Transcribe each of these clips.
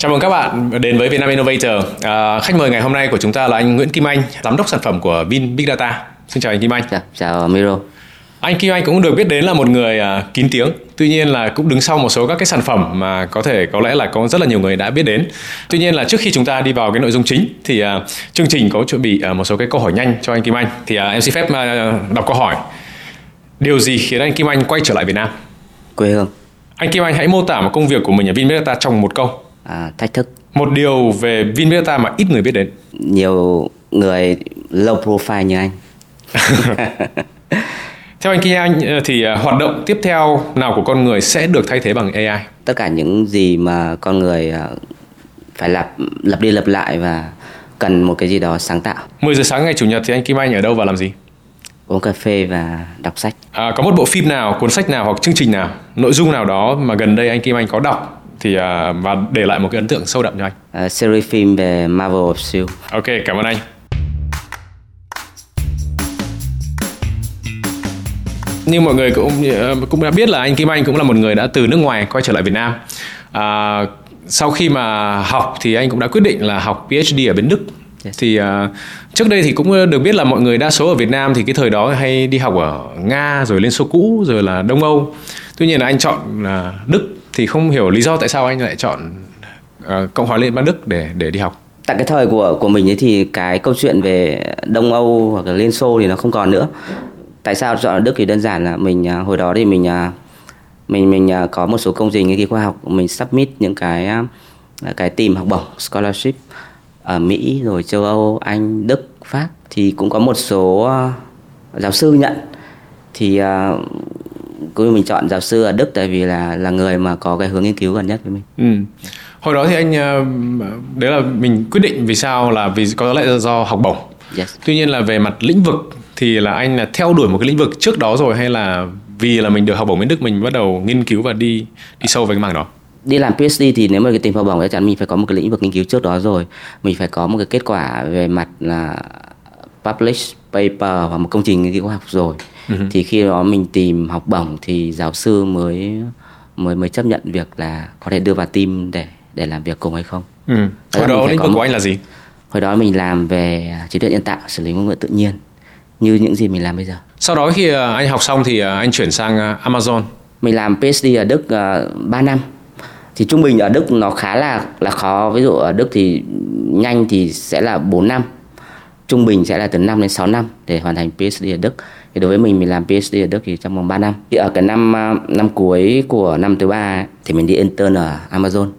Chào mừng các bạn đến với Vietnam Innovator. À, khách mời ngày hôm nay của chúng ta là anh Nguyễn Kim Anh, giám đốc sản phẩm của Vin Big Data. Xin chào anh Kim Anh. Chào, chào Miro. Anh Kim Anh cũng được biết đến là một người uh, kín tiếng. Tuy nhiên là cũng đứng sau một số các cái sản phẩm mà có thể có lẽ là có rất là nhiều người đã biết đến. Tuy nhiên là trước khi chúng ta đi vào cái nội dung chính thì uh, chương trình có chuẩn bị uh, một số cái câu hỏi nhanh cho anh Kim Anh. Thì uh, em xin phép uh, đọc câu hỏi. Điều gì khiến anh Kim Anh quay trở lại Việt Nam? Quê hương. Anh Kim Anh hãy mô tả một công việc của mình ở Vin Big Data trong một câu. À, thách thức. Một điều về Vin Big Data mà ít người biết đến. Nhiều người low profile như anh. Theo anh Kim Anh ờ, thì ờ, hoạt động tiếp theo nào của con người sẽ được thay thế bằng AI? Tất cả những gì mà con người ờ, phải lặp lặp đi lặp lại và cần một cái gì đó sáng tạo. 10 giờ sáng ngày chủ nhật thì anh Kim Anh ở đâu và làm gì? Uống cà phê và đọc sách. À, có một bộ phim nào, cuốn sách nào hoặc chương trình nào, nội dung nào đó mà gần đây anh Kim Anh có đọc thì uh, và để lại một cái ấn tượng sâu đậm cho anh. Uh, series phim về Marvel of Steel. Ok, cảm ơn anh. Như mọi người cũng ờ, cũng đã biết là anh Kim Anh cũng là một người đã từ nước ngoài quay trở lại Việt Nam. À, sau khi mà học thì anh cũng đã quyết định là học PhD ở bên Đức. Yes. Thì uh, trước đây thì cũng được biết là mọi người đa số ở Việt Nam thì cái thời đó hay đi học ở Nga rồi Liên Xô cũ rồi là Đông Âu. Tuy nhiên là anh chọn là Đức thì không hiểu lý do tại sao anh lại chọn uh, Cộng hòa Liên bang Đức để để đi học. Tại cái thời của của mình ấy thì cái câu chuyện về Đông Âu hoặc là Liên Xô thì nó không còn nữa. Tại sao chọn Đức thì đơn giản là mình à, hồi đó thì mình à, mình mình à, có một số công trình nghiên cứu khoa học. Mình submit những cái cái tìm học bổng scholarship ở Mỹ rồi châu Âu Anh Đức Pháp. Thì cũng có một số giáo sư nhận. Thì cuối mình chọn giáo sư ở Đức tại vì là là người mà có cái hướng nghiên cứu gần nhất với mình. Ừ. Hồi đó thì anh đấy là mình quyết định vì sao là vì có lẽ là do học bổng. Yes. Tuy nhiên là về mặt lĩnh vực thì là anh là theo đuổi một cái lĩnh vực trước đó rồi hay là vì là mình được học bổng bên Đức mình bắt đầu nghiên cứu và đi đi sâu về cái mảng đó đi làm PhD thì nếu mà cái tìm học bổng chắc chắn mình phải có một cái lĩnh vực nghiên cứu trước đó rồi mình phải có một cái kết quả về mặt là publish paper hoặc một công trình nghiên cứu khoa học rồi uh-huh. thì khi đó mình tìm học bổng thì giáo sư mới mới mới chấp nhận việc là có thể đưa vào team để để làm việc cùng hay không. Ừ. Hồi đó lĩnh vực của anh là gì? Hồi đó mình làm về trí tuệ nhân tạo, xử lý ngôn ngữ tự nhiên như những gì mình làm bây giờ. Sau đó khi ờ, anh học xong thì ờ, anh chuyển sang ờ, Amazon. Mình làm PhD ở Đức uh, 3 năm. Thì trung bình ở Đức nó khá là là khó. Ví dụ ở Đức thì nhanh thì sẽ là 4 năm. Trung bình sẽ là từ 5 đến 6 năm để hoàn thành PhD ở Đức. Thì đối với mình mình làm PhD ở Đức thì trong vòng 3 năm. Thì ở cái năm năm cuối của năm thứ ba thì mình đi intern ở Amazon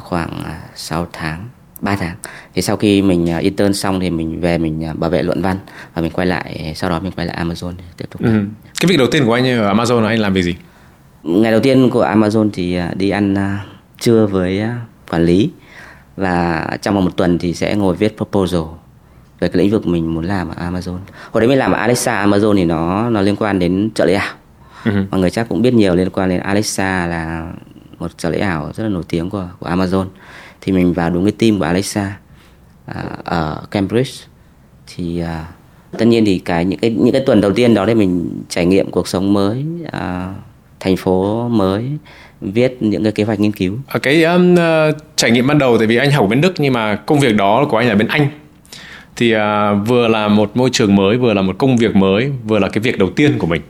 khoảng 6 tháng 3 tháng. Thì sau khi mình intern xong thì mình về mình bảo vệ luận văn và mình quay lại sau đó mình quay lại Amazon để tiếp tục ừ. cái việc đầu tiên của anh ở Amazon là anh làm việc gì? Ngày đầu tiên của Amazon thì đi ăn trưa với quản lý. Và trong vòng một tuần thì sẽ ngồi viết proposal về cái lĩnh vực mình muốn làm ở Amazon. Hồi đấy mình làm ở Alexa Amazon thì nó nó liên quan đến trợ lý ảo. Uh-huh. mọi người chắc cũng biết nhiều liên quan đến Alexa là một trợ lý ảo rất là nổi tiếng của của Amazon. Thì mình vào đúng cái team của Alexa à, ở Cambridge. Thì à, tất nhiên thì cái những cái những cái tuần đầu tiên đó để mình trải nghiệm cuộc sống mới à, thành phố mới viết những cái kế hoạch nghiên cứu. Ở cái um, uh, trải nghiệm ban đầu tại vì anh học bên Đức nhưng mà công việc đó của anh là bên Anh thì à, vừa là một môi trường mới vừa là một công việc mới vừa là cái việc đầu tiên của mình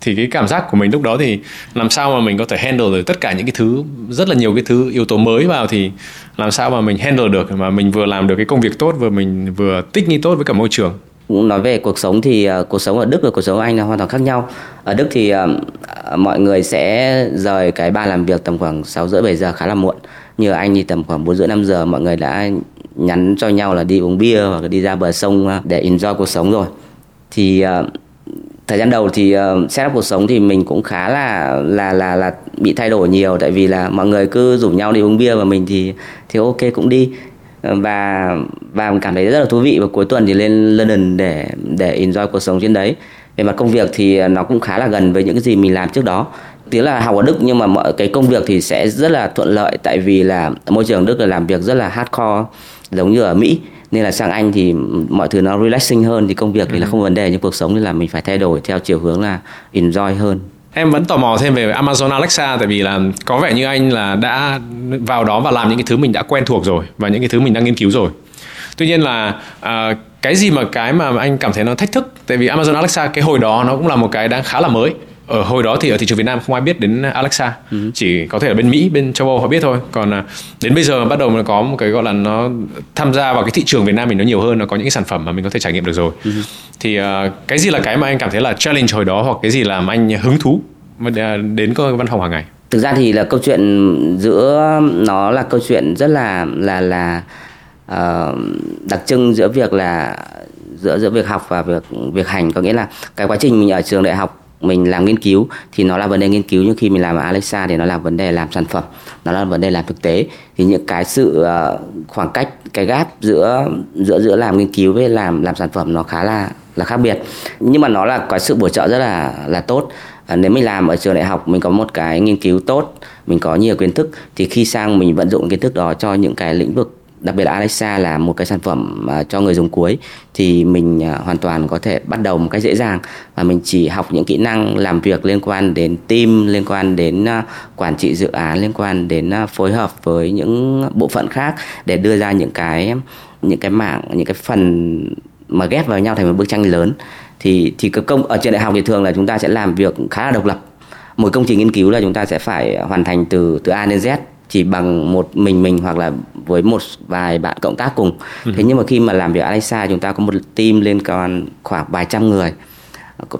thì cái cảm giác của mình lúc đó thì làm sao mà mình có thể handle được tất cả những cái thứ rất là nhiều cái thứ yếu tố mới vào thì làm sao mà mình handle được mà mình vừa làm được cái công việc tốt vừa mình vừa tích nghi tốt với cả môi trường nói về cuộc sống thì uh, cuộc sống ở Đức và cuộc sống ở Anh là hoàn toàn khác nhau. Ở Đức thì uh, mọi người sẽ rời cái bàn làm việc tầm khoảng 6 rưỡi 7 giờ khá là muộn. Như ở Anh thì tầm khoảng 4 rưỡi 5 giờ mọi người đã nhắn cho nhau là đi uống bia hoặc là đi ra bờ sông ờ, để enjoy cuộc sống rồi. Thì uh, thời gian đầu thì ờ, uh, setup cuộc sống thì mình cũng khá là là là là bị thay đổi nhiều. Tại vì là mọi người cứ rủ nhau đi uống bia và mình thì thì ok cũng đi. Và và mình cảm thấy rất là thú vị và cuối tuần thì lên London để để enjoy cuộc sống trên đấy. Về mặt công việc thì nó cũng khá là gần với những cái gì mình làm trước đó tiếng là học ở Đức nhưng mà mọi cái công việc thì sẽ rất là thuận lợi tại vì là môi trường Đức là làm việc rất là hardcore giống như ở Mỹ. Nên là sang anh thì mọi thứ nó relaxing hơn thì công việc thì là ừ. không vấn đề nhưng cuộc sống thì là mình phải thay đổi theo chiều hướng là enjoy hơn. Em vẫn tò mò thêm về Amazon Alexa tại vì là có vẻ như anh là đã vào đó và làm những cái thứ mình đã quen thuộc rồi và những cái thứ mình đang nghiên cứu rồi. Tuy nhiên là uh, cái gì mà cái mà anh cảm thấy nó thách thức? Tại vì Amazon Alexa cái hồi đó nó cũng là một cái đang khá là mới ở hồi đó thì ở thị trường Việt Nam không ai biết đến Alexa. Ừ. chỉ có thể là bên Mỹ bên châu Âu họ biết thôi. Còn à, đến bây giờ bắt đầu nó có một cái gọi là nó tham gia vào cái thị trường Việt Nam mình nó nhiều hơn nó có những cái sản phẩm mà mình có thể trải nghiệm được rồi. Ừ. thì uh, cái gì là cái mà anh cảm thấy là challenge hồi đó hoặc cái gì làm anh hứng thú à, đến văn phòng hàng ngày? Thực ra thì là câu chuyện giữa nó là câu chuyện rất là là là uh, đặc trưng giữa việc là giữa giữa việc học và việc việc hành. Có nghĩa là cái quá trình mình ở trường đại học mình làm nghiên cứu thì nó là vấn đề nghiên cứu, nhưng khi mình làm ở Alexa thì nó là vấn đề làm sản phẩm, nó là vấn đề làm thực tế. Thì những cái sự ờ, khoảng cách, cái gap giữa giữa giữa làm nghiên cứu với làm làm sản phẩm nó khá là là khác biệt. Nhưng mà nó là có sự bổ trợ rất là là tốt. Ờ, nếu mình làm ở trường đại học, mình có một cái nghiên cứu tốt, mình có nhiều kiến thức, thì khi sang mình vận dụng kiến thức đó cho những cái lĩnh vực đặc biệt là Alexa là một cái sản phẩm à, cho người dùng cuối. Thì mình à, hoàn toàn có thể bắt đầu một cách dễ dàng. Và mình chỉ học những kỹ năng làm việc liên quan đến team, liên quan đến à, quản trị dự án, liên quan đến phối hợp với những bộ phận khác để đưa ra những cái những cái mạng những cái phần mà ghép vào nhau thành một bức tranh lớn. Thì thì cái công, ở trường đại học thì thường là chúng ta sẽ làm việc khá là độc lập. Một công trình nghiên cứu là chúng ta sẽ phải hoàn thành từ từ A đến Z chỉ bằng một mình mình hoặc là với một vài bạn cộng tác cùng. Ừ. thế nhưng mà khi mà làm việc Alexa chúng ta có một team lên còn khoảng vài trăm người.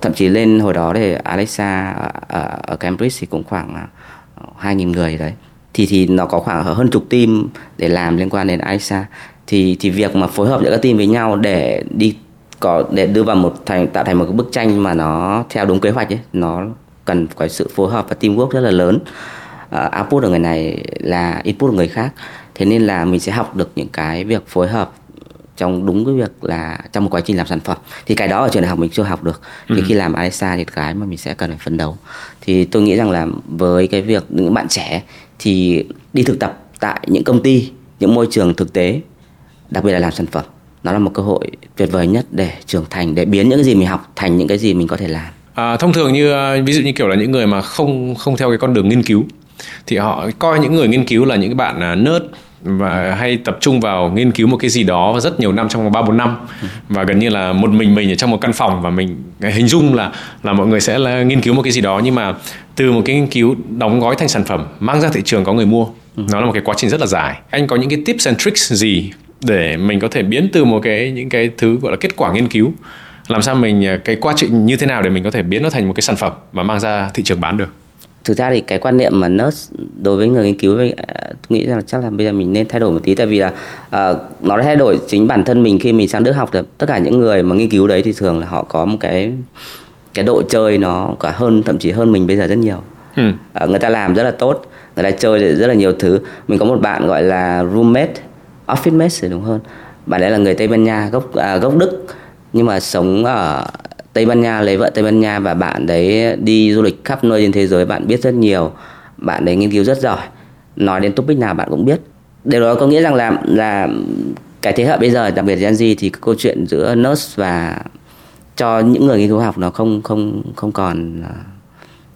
Thậm chí lên hồi đó thì Alexa ở, ở Cambridge thì cũng khoảng hai nghìn người đấy. Thì thì nó có khoảng hơn chục team để làm liên quan đến Alexa. Thì thì việc mà phối hợp giữa các team với nhau để đi có để đưa vào một thành tạo thành một cái bức tranh mà nó theo đúng kế hoạch ấy nó cần có sự phối hợp và teamwork rất là lớn uh, output của người này là input của người khác. Thế nên là mình sẽ học được những cái việc phối hợp trong đúng cái việc là trong một quá trình làm sản phẩm. Thì cái đó ở trường đại học mình chưa học được. Thì ừ. khi làm Alexa thì cái mà mình sẽ cần phải phấn đấu. Thì tôi nghĩ rằng là với cái việc những bạn trẻ thì đi thực tập tại những công ty những môi trường thực tế đặc biệt là làm sản phẩm nó là một cơ hội tuyệt vời nhất để trưởng thành để biến những cái gì mình học thành những cái gì mình có thể làm. À, thông thường như ví dụ như kiểu là những người mà không không theo cái con đường nghiên cứu thì họ coi những người nghiên cứu là những bạn nớt nerd và hay tập trung vào nghiên cứu một cái gì đó rất nhiều năm, trong ba, bốn năm. Và gần như là một mình mình ở trong một căn phòng và mình à, hình dung là là mọi người sẽ là nghiên cứu một cái gì đó. Nhưng mà từ một cái nghiên cứu đóng gói thành sản phẩm, mang ra thị trường có người mua, nó là một cái quá trình rất là dài. Anh có những cái tips and tricks gì để mình có thể biến từ một cái, những cái thứ gọi là kết quả nghiên cứu? Làm sao mình à, cái quá trình như thế nào để mình có thể biến nó thành một cái sản phẩm mà mang ra thị trường bán được? Thực ra thì cái quan niệm mà nurse đối với người nghiên cứu với à, tôi nghĩ rằng là chắc là bây giờ mình nên thay đổi một tí. Tại vì là uh, nó đã thay đổi chính bản thân mình khi mình sang Đức học được. Tất cả những người mà nghiên cứu đấy thì thường là họ có một cái cái độ chơi nó cả hơn thậm chí hơn mình bây giờ rất nhiều. Ừ. uh, người ta làm rất là tốt người ta chơi rất là nhiều thứ. Mình có một bạn gọi là roommate office mate đúng hơn. Bạn ấy là người Tây Ban Nha gốc à, gốc Đức nhưng mà sống ở Tây Ban Nha lấy vợ Tây Ban Nha và bạn đấy đi du lịch khắp nơi trên thế giới bạn biết rất nhiều bạn đấy nghiên cứu rất giỏi. Nói đến topic nào bạn cũng biết. Điều đó có nghĩa rằng là là cái thế hệ bây giờ đặc biệt Gen Z thì câu chuyện giữa nurse và cho những người nghiên cứu học nó không không không còn à,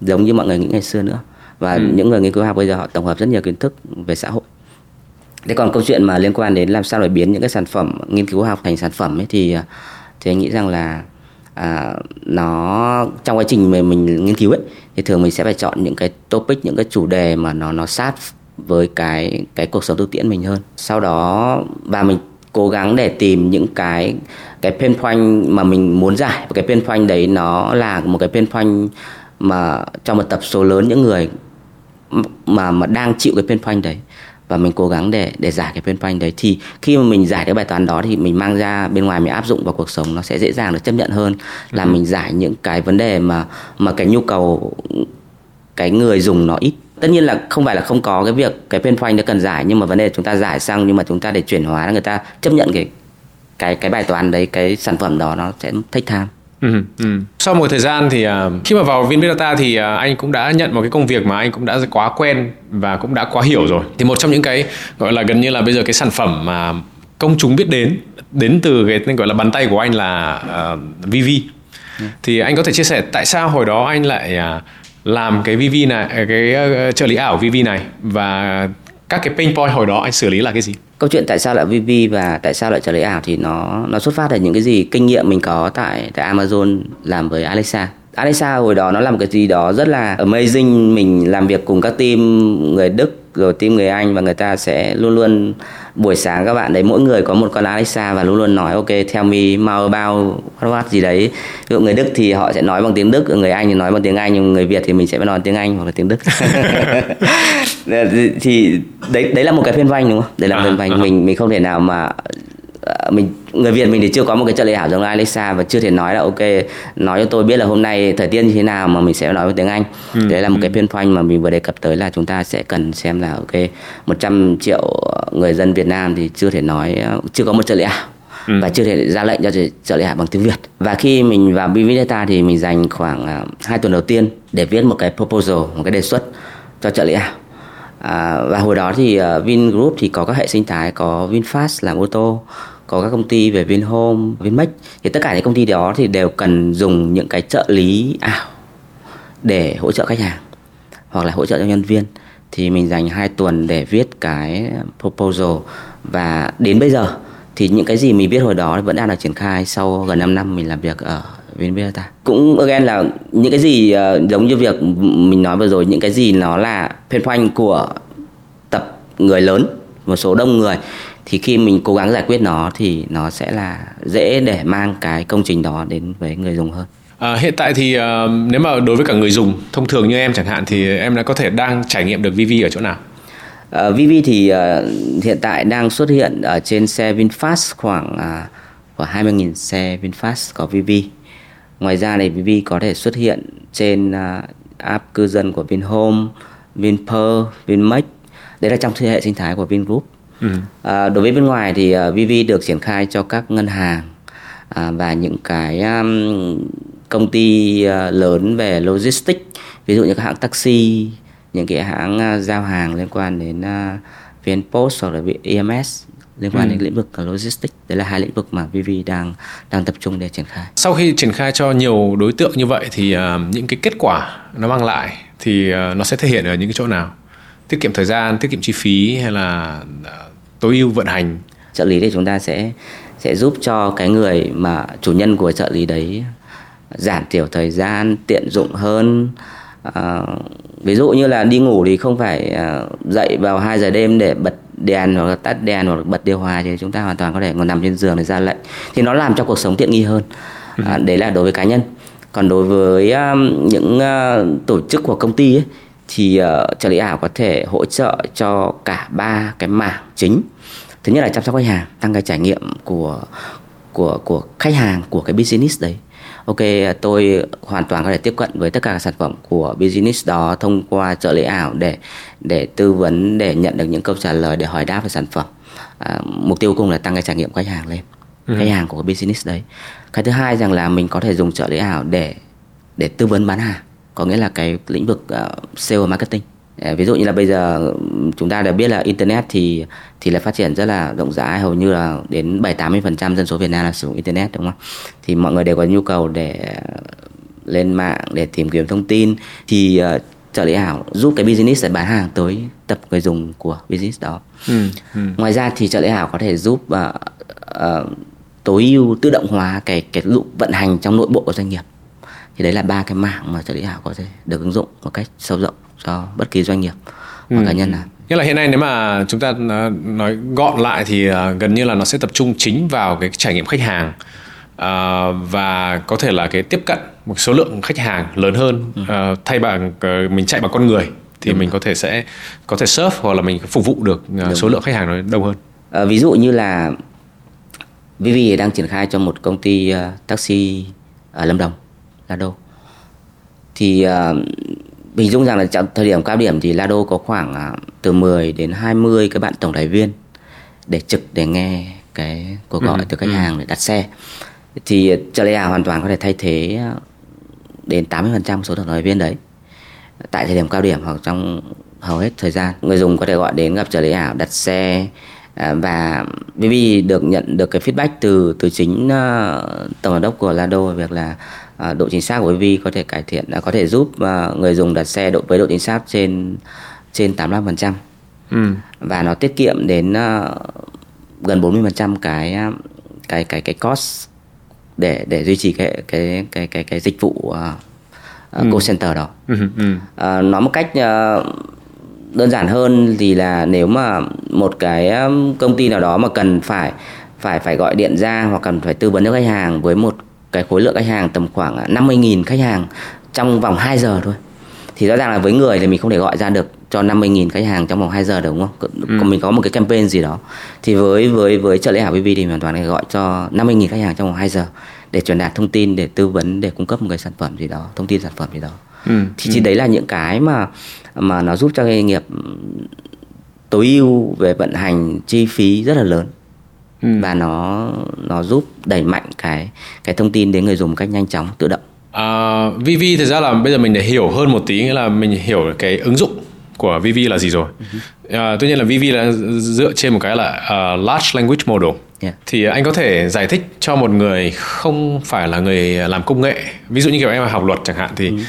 giống như mọi người nghĩ ngày xưa nữa. Và ừ. những người nghiên cứu học bây giờ họ tổng hợp rất nhiều kiến thức về xã hội. Thế còn câu chuyện mà liên quan đến làm sao để biến những cái sản phẩm nghiên cứu học thành sản phẩm ấy thì thì anh nghĩ rằng là à, nó trong quá trình mà mình nghiên cứu ấy thì thường mình sẽ phải chọn những cái topic những cái chủ đề mà nó nó sát với cái cái cuộc sống thực tiễn mình hơn. Sau đó và mình cố gắng để tìm những cái cái pain point mà mình muốn giải. Và cái pain point đấy nó là một cái pain point mà trong một tập số lớn những người mà mà đang chịu cái pain point đấy và mình cố gắng để để giải cái pain point đấy. Thì khi mà mình giải cái bài toán đó thì mình mang ra bên ngoài mình áp dụng vào cuộc sống nó sẽ dễ dàng được chấp nhận hơn là ừ. mình giải những cái vấn đề mà mà cái nhu cầu cái người dùng nó ít. Tất nhiên là không phải là không có cái việc cái pain point nó cần giải nhưng mà vấn đề chúng ta giải xong nhưng mà chúng ta để chuyển hóa người ta chấp nhận cái cái cái bài toán đấy cái sản phẩm đó nó sẽ take time Ừ, ừ. Sau một thời gian thì uh, khi mà vào viên data thì uh, anh cũng đã nhận một cái công việc mà anh cũng đã quá quen và cũng đã quá hiểu rồi. Thì một trong những cái gọi là gần như là bây giờ cái sản phẩm mà công chúng biết đến đến từ cái gọi là bàn tay của anh là uh, VV. Ừ. Thì anh có thể chia sẻ tại sao hồi đó anh lại uh, làm cái VV này cái trợ lý ảo VV này và các cái pain point hồi đó anh xử lý là cái gì câu chuyện tại sao lại VV và tại sao lại trợ lý ảo thì nó nó xuất phát từ những cái gì kinh nghiệm mình có tại tại Amazon làm với Alexa. Alexa hồi đó nó làm cái gì đó rất là amazing, mình làm việc cùng các team người Đức rồi team người Anh và người ta sẽ luôn luôn buổi sáng các bạn đấy mỗi người có một con Alexa và luôn luôn nói ok tell me more about what, gì đấy. Ví dụ người Đức thì họ sẽ nói bằng tiếng Đức người Anh thì nói bằng tiếng Anh nhưng người Việt thì mình sẽ nói tiếng Anh hoặc là tiếng Đức. Thì đấy đấy là một cái phiên vanh đúng không? Đấy là à, phiên vanh à. mình mình không thể nào mà mình người Việt mình thì chưa có một cái trợ lý ảo giống Alexa và chưa thể nói là ok nói cho tôi biết là hôm nay thời tiết như thế nào mà mình sẽ nói với tiếng Anh ừ. đấy là một ừ. cái phiên point mà mình vừa đề cập tới là chúng ta sẽ cần xem là ok 100 triệu người dân Việt Nam thì chưa thể nói chưa có một trợ lý ảo ừ. và chưa thể ra lệnh cho trợ lý ảo bằng tiếng Việt và khi mình vào BV Data thì mình dành khoảng uh, hai tuần đầu tiên để viết một cái proposal một cái đề xuất cho trợ lý ảo À, và hồi đó thì uh, Vingroup thì có các hệ sinh thái có VinFast làm ô tô có các công ty về Vinhome, Vinmec. Thì tất cả những công ty đó thì đều cần dùng những cái trợ lý ảo để hỗ trợ khách hàng hoặc là hỗ trợ cho nhân viên. Thì mình dành 2 tuần để viết cái proposal. Và đến bây giờ thì những cái gì mình viết hồi đó vẫn đang được triển khai sau gần 5 năm mình làm việc ở Vinbeta cũng again là những cái gì uh, giống như việc mình nói vừa rồi những cái gì nó là pain point của tập người lớn một số đông người thì khi mình cố gắng giải quyết nó thì nó sẽ là dễ để mang cái công trình đó đến với người dùng hơn À, hiện tại thì uh, nếu mà đối với cả người dùng thông thường như em chẳng hạn thì em đã có thể đang trải nghiệm được VV ở chỗ nào? Uh, ờ, VV thì uh, hiện tại đang xuất hiện ở trên xe VinFast khoảng uh, khoảng 20.000 xe VinFast có VV. Ngoài ra này VV có thể xuất hiện trên uh, app cư dân của Vinhome, Vinpearl, Vinmec. Đấy là trong hệ sinh thái của Vingroup. Ừ. À, đối với bên ngoài thì uh, VV được triển khai cho các ngân hàng à, và những cái um, công ty uh, lớn về logistics ví dụ như các hãng taxi những cái hãng uh, giao hàng liên quan đến uh, VnPost hoặc là EMS liên quan ừ. đến lĩnh vực logistics. Đấy là hai lĩnh vực mà VV đang đang tập trung để triển khai. Sau khi triển khai cho nhiều đối tượng như vậy thì uh, những cái kết quả nó mang lại thì uh, nó sẽ thể hiện ở những cái chỗ nào? Tiết kiệm thời gian tiết kiệm chi phí hay là uh, tối ưu vận hành? Trợ lý thì chúng ta sẽ sẽ giúp cho cái người mà chủ nhân của trợ lý đấy giảm thiểu thời gian tiện dụng hơn à, ví dụ như là đi ngủ thì không phải à, dậy vào 2 giờ đêm để bật đèn hoặc là tắt đèn hoặc là bật điều hòa thì chúng ta hoàn toàn có thể ngồi nằm trên giường để ra lệnh. Thì nó làm cho cuộc sống tiện nghi hơn. À, đấy là đối với cá nhân. Còn đối với um, những uh, tổ chức của công ty ấy, thì uh, trợ lý ảo có thể hỗ trợ cho cả ba cái mảng chính. Thứ nhất là chăm sóc khách hàng tăng cái trải nghiệm của của của khách hàng của cái business đấy ok tôi hoàn toàn có thể tiếp cận với tất cả các sản phẩm của business đó thông qua trợ lý ảo để để tư vấn để nhận được những câu trả lời để hỏi đáp về sản phẩm. À, mục tiêu cùng là tăng cái trải nghiệm khách hàng lên ừ. khách hàng của business đấy. Cái thứ hai rằng là mình có thể dùng trợ lý ảo để để tư vấn bán hàng có nghĩa là cái lĩnh vực uh, sale marketing ví dụ như là bây giờ chúng ta đã biết là internet thì thì là phát triển rất là rộng rãi hầu như là đến 7 80% dân số Việt Nam là sử dụng internet đúng không? Thì mọi người đều có nhu cầu để lên mạng để tìm kiếm thông tin thì uh, trợ lý ảo giúp cái business để bán hàng tới tập người dùng của business đó. Ừ, ừ. Ngoài ra thì trợ lý ảo có thể giúp uh, uh, tối ưu tự động hóa cái cái dụng vận hành trong nội bộ của doanh nghiệp thì đấy là ba cái mảng mà trợ lý ảo có thể được ứng dụng một cách sâu rộng cho bất kỳ doanh nghiệp ừ. hoặc cá nhân nào Nghĩa là hiện nay nếu mà chúng ta ờ, nói gọn lại thì ờ, gần như là nó sẽ tập trung chính vào cái trải nghiệm khách hàng uh, và có thể là cái tiếp cận một số lượng khách hàng lớn hơn uh, thay bằng uh, mình chạy bằng con người thì Đúng. mình có thể sẽ có thể serve hoặc là mình phục vụ được uh, số lượng khách hàng nó đông hơn. Uh, ví dụ như là VV đang triển khai cho một công ty uh, taxi ở Lâm Đồng Lado thì uh, hình dung rằng là trong thời điểm cao điểm thì Lado có khoảng uh, từ 10 đến 20 cái bạn tổng đài viên để trực để nghe cái cuộc gọi ừ, từ khách ừ. hàng để đặt xe thì trợ lý ảo hoàn toàn có thể thay thế đến 80% số tổng đài viên đấy tại thời điểm cao điểm hoặc trong hầu hết thời gian người dùng có thể gọi đến gặp trợ lý ảo đặt xe à, và VV được nhận được cái feedback từ từ chính uh, tổng giám đốc của Lado về việc là uh, độ chính xác của VV có thể cải thiện uh, có thể giúp uh, người dùng đặt xe độ với độ chính xác trên trên 85% ừ. và nó tiết kiệm đến uh, gần 40% cái cái cái cái cost để để duy trì cái cái cái cái cái dịch vụ uh, ừ. call center đó. Ừ, ừ. Uh, nói một cách đơn giản hơn thì là nếu mà một cái công ty nào đó mà cần phải phải phải gọi điện ra hoặc cần phải tư vấn cho khách hàng với một cái khối lượng khách hàng tầm khoảng 50.000 khách hàng trong vòng 2 giờ thôi thì rõ ràng là với người thì mình không thể gọi ra được cho 50.000 khách hàng trong vòng 2 giờ được đúng không? Ừ. Mình có một cái campaign gì đó thì với với với trợ lý ảo BV thì hoàn toàn có thể gọi cho 50.000 khách hàng trong vòng 2 giờ để truyền đạt thông tin để tư vấn để cung cấp một cái sản phẩm gì đó thông tin sản phẩm gì đó ừ. thì ừ. chỉ đấy là những cái mà mà nó giúp cho doanh nghiệp tối ưu về vận hành chi phí rất là lớn ừ. và nó nó giúp đẩy mạnh cái cái thông tin đến người dùng một cách nhanh chóng tự động À, VV thực ra là bây giờ mình để hiểu hơn một tí nghĩa là mình hiểu cái ứng dụng của VV là gì rồi. Uh-huh. À, tuy nhiên là VV là dựa trên một cái là uh, large language model. Yeah. Thì anh có thể giải thích cho một người không phải là người làm công nghệ, ví dụ như kiểu em học luật chẳng hạn thì uh,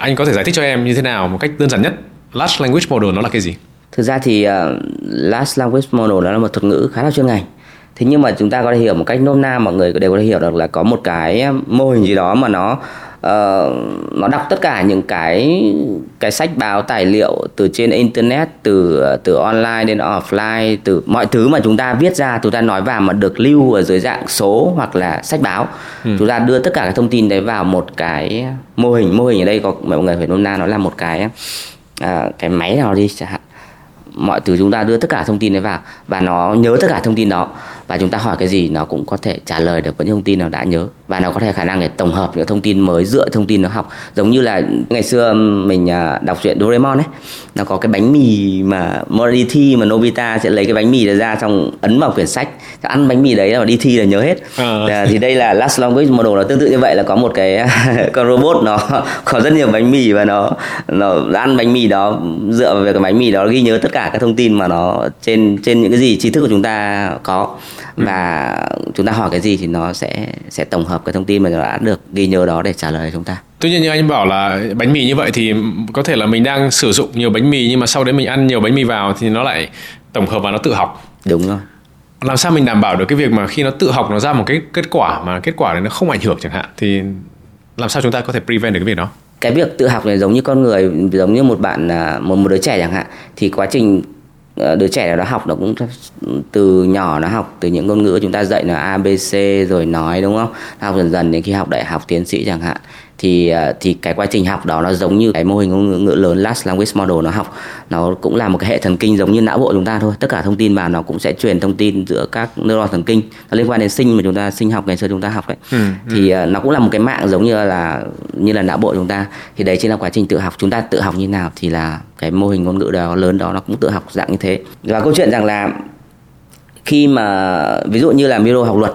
anh có thể giải thích cho em như thế nào một cách đơn giản nhất. Large language model nó là cái gì? Thực ra thì uh, large language model đó là một thuật ngữ khá là chuyên ngành thế nhưng mà chúng ta có thể hiểu một cách nôm na mọi người đều có thể hiểu được là có một cái mô hình gì đó mà nó uh, nó đọc tất cả những cái cái sách báo tài liệu từ trên internet từ từ online đến offline từ mọi thứ mà chúng ta viết ra chúng ta nói vào mà được lưu ở dưới dạng số hoặc là sách báo. Ừ. chúng ta đưa tất cả các thông tin đấy vào một cái mô hình. Mô hình ở đây có mọi người phải nôm na nó là một cái uh, cái máy nào đi chẳng hạn. Mọi thứ chúng ta đưa tất cả thông tin đấy vào và nó nhớ tất cả thông tin đó và chúng ta hỏi cái gì nó cũng có thể trả lời được những thông tin nào đã nhớ. Và nó có thể khả năng để tổng hợp những thông tin mới dựa thông tin nó học. Giống như là ngày xưa mình à, đọc truyện Doraemon ấy nó có cái bánh mì mà đi thi mà Nobita sẽ lấy cái bánh mì ra xong ấn vào quyển sách. Ăn bánh mì đấy là đi thi là nhớ hết. À. thì đây là last language model nó tương tự như vậy là có một cái con robot nó có rất nhiều bánh mì và nó nó ăn bánh mì đó dựa vào cái bánh mì đó ghi nhớ tất cả các thông tin mà nó trên trên những cái gì trí thức của chúng ta có và chúng ta hỏi cái gì thì nó sẽ sẽ tổng hợp cái thông tin mà nó đã được ghi nhớ đó để trả lời chúng ta. Tuy nhiên như anh bảo là bánh mì như vậy thì có thể là mình đang sử dụng nhiều bánh mì nhưng mà sau đấy mình ăn nhiều bánh mì vào thì nó lại tổng hợp và nó tự học. Đúng rồi. Làm sao mình đảm bảo được cái việc mà khi nó tự học nó ra một cái kết quả mà kết quả đấy nó không ảnh hưởng chẳng hạn thì làm sao chúng ta có thể prevent được cái việc đó? Cái việc tự học này giống như con người giống như một bạn à, một một đứa trẻ chẳng hạn thì quá trình Ờ, đứa trẻ nào đó học nó cũng từ nhỏ nó học từ những ngôn ngữ chúng ta dạy là abc rồi nói, đúng không? Học dần dần đến khi học đại học, tiến sĩ chẳng hạn thì ờ, thì cái quá trình học đó nó giống như cái mô hình ngôn ngữ lớn large language model nó học. Nó cũng là một cái hệ thần kinh giống như não bộ chúng ta thôi. Tất cả thông tin vào nó cũng sẽ truyền thông tin giữa các neuron thần kinh. Nó liên quan đến sinh mà chúng ta sinh học ngày xưa chúng ta học đấy ừ, ừ. thì ừ. nó cũng là một cái mạng giống như là như là não bộ chúng ta. Thì đấy chính là quá trình tự học. Chúng ta tự học như nào thì là cái mô hình ngôn ngữ đó lớn đó nó cũng tự học dạng như thế. Và câu chuyện rằng là khi mà ví dụ như là Miro học luật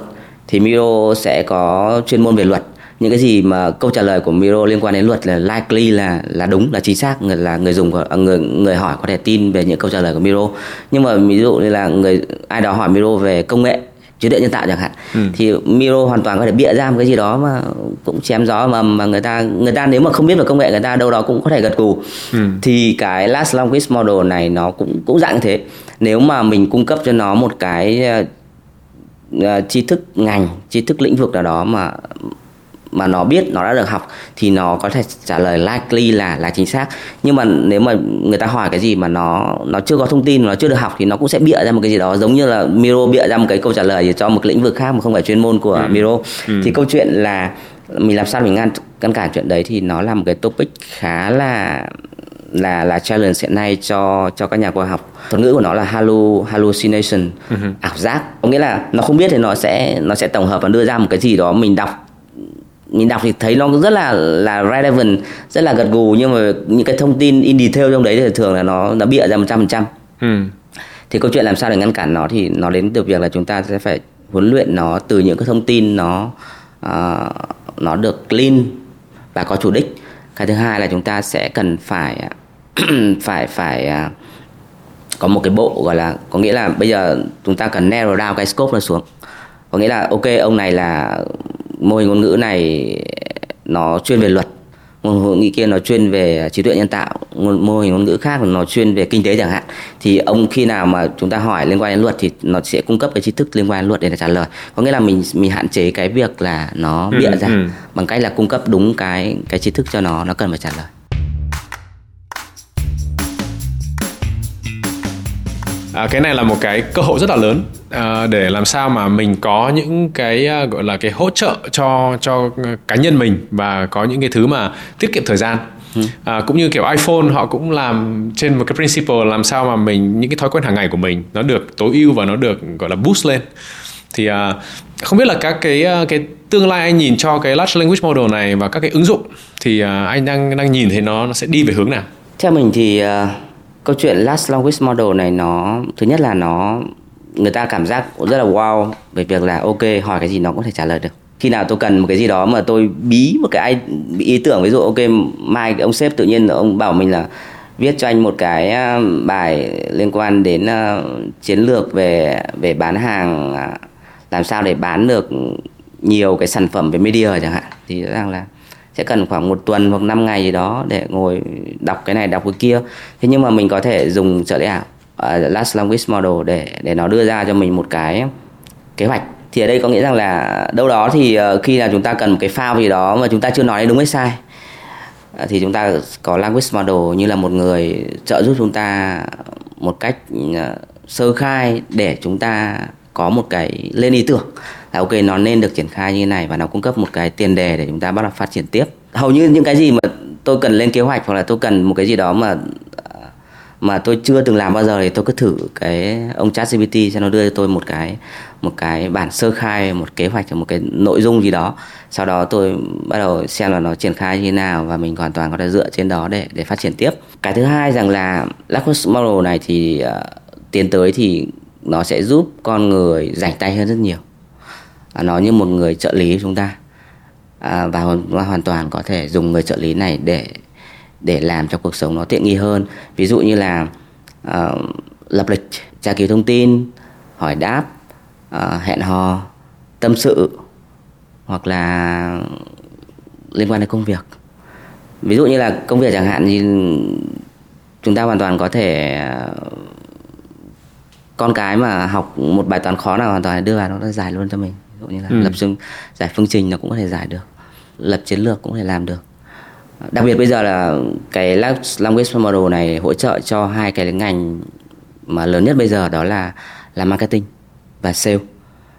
thì Miro sẽ có chuyên môn về luật những cái gì mà câu trả lời của Miro liên quan đến luật là likely là là đúng là chính xác người là người dùng à, người người hỏi có thể tin về những câu trả lời của Miro nhưng mà ví dụ như là người ai đó hỏi Miro về công nghệ trí tuệ nhân tạo chẳng hạn ừ. thì Miro hoàn toàn có thể bịa ra một cái gì đó mà cũng chém gió mà mà người ta người ta nếu mà không biết về công nghệ người ta đâu đó cũng có thể gật gù ừ. thì cái last language model này nó cũng cũng dạng như thế nếu mà mình cung cấp cho nó một cái uh, tri thức ngành tri thức lĩnh vực nào đó mà mà nó biết nó đã được học thì nó có thể trả lời likely là là chính xác nhưng mà nếu mà người ta hỏi cái gì mà nó nó chưa có thông tin nó chưa được học thì nó cũng sẽ bịa ra một cái gì đó giống như là Miro bịa ra một cái câu trả lời cho một lĩnh vực khác mà không phải chuyên môn của ừ. Miro ừ. thì câu chuyện là mình làm sao mình ngăn ngăn cản chuyện đấy thì nó là một cái topic khá là là là challenge hiện nay cho cho các nhà khoa học thuật ngữ của nó là hallu hallucination uh-huh. ảo giác có nghĩa là nó không biết thì nó sẽ nó sẽ tổng hợp và đưa ra một cái gì đó mình đọc mình đọc thì thấy nó rất là là relevant rất là gật gù. Nhưng mà những cái thông tin in detail trong đấy thì thường là nó nó bịa ra một trăm phần trăm. Ừ. thì câu chuyện làm sao để ngăn cản nó thì nó đến từ việc là chúng ta sẽ phải huấn luyện nó từ những cái thông tin nó uh, nó được clean và có chủ đích. Cái thứ hai là chúng ta sẽ cần phải phải phải uh, có một cái bộ gọi là có nghĩa là bây giờ chúng ta cần narrow down cái scope nó xuống. Có nghĩa là ok ông này là mô hình ngôn ngữ này nó chuyên về luật. Ngôn ngữ kia nó chuyên về trí tuệ nhân tạo mô hình ngôn ngữ khác nó chuyên về kinh tế chẳng hạn. Thì ông khi nào mà chúng ta hỏi liên quan đến luật thì nó sẽ cung cấp cái tri thức liên quan đến luật để trả lời. Có nghĩa là mình mình hạn chế cái việc là nó bịa ừ, ra ừ. bằng cách là cung cấp đúng cái cái tri thức cho nó nó cần phải trả lời. À, cái này là một cái cơ hội rất là lớn à, để làm sao mà mình có những cái à, gọi là cái hỗ trợ cho cho cá nhân mình và có những cái thứ mà tiết kiệm thời gian. Ừ. à, cũng như kiểu iPhone họ cũng làm trên một cái principle làm sao mà mình những cái thói quen hàng ngày của mình nó được tối ưu và nó được gọi là boost lên. Thì à, không biết là các cái à, cái tương lai anh nhìn cho cái large language model này và các cái ứng dụng thì à, anh đang đang nhìn thấy nó nó sẽ đi về hướng nào? Theo mình thì uh, câu chuyện last language model này nó thứ nhất là nó người ta cảm giác rất là wow về việc là ok, hỏi cái gì nó cũng thể trả lời được. Khi nào tôi cần một cái gì đó mà tôi bí một cái ý tưởng, ví dụ ok, mai ông sếp tự nhiên ông bảo mình là viết cho anh một cái à, bài liên quan đến à, chiến lược về về bán hàng à, làm sao để bán được nhiều cái sản phẩm về media chẳng hạn. Thì rõ ràng là sẽ cần khoảng một tuần hoặc 5 ngày gì đó để ngồi đọc cái này, đọc cái kia. Thế nhưng mà mình có thể dùng trợ lý ảo uh, last language model để để nó đưa ra cho mình một cái kế hoạch. Thì ở đây có nghĩa rằng là đâu đó thì uh, khi là chúng ta cần một cái file gì đó mà chúng ta chưa nói đúng hay sai uh, thì chúng ta có language model như là một người trợ giúp chúng ta một cách uh, sơ khai để chúng ta có một cái lên ý tưởng là ok nó nên được triển khai như thế này và nó cung cấp một cái tiền đề để chúng ta bắt đầu phát triển tiếp. Hầu như những cái gì mà tôi cần lên kế hoạch hoặc là tôi cần một cái gì đó mà mà tôi chưa từng làm bao giờ thì tôi cứ thử cái ông chat GPT cho nó đưa cho tôi một cái một cái bản sơ khai một kế hoạch một cái nội dung gì đó. Sau đó tôi bắt đầu xem là nó triển khai như thế nào và mình hoàn toàn có thể dựa trên đó để để phát triển tiếp. Cái thứ hai rằng là language model này thì uh, tiến tới thì nó sẽ giúp con người rảnh tay hơn rất nhiều. À, nó như một người trợ lý của chúng ta. À, và hoàn toàn có thể dùng người trợ lý này để để làm cho cuộc sống nó tiện nghi hơn. Ví dụ như là uh, lập lịch tra cứu thông tin hỏi đáp uh, hẹn hò tâm sự hoặc là liên quan đến công việc. Ví dụ như là công việc chẳng hạn như chúng ta hoàn toàn có thể con cái mà học một bài toán khó nào hoàn toàn đưa vào nó giải luôn cho mình. Ví dụ như là ừ. lập phương giải phương trình nó cũng có thể giải được lập chiến lược cũng có thể làm được đặc biệt bây giờ là cái language model này hỗ trợ cho hai cái ngành mà lớn nhất bây giờ đó là là marketing và sale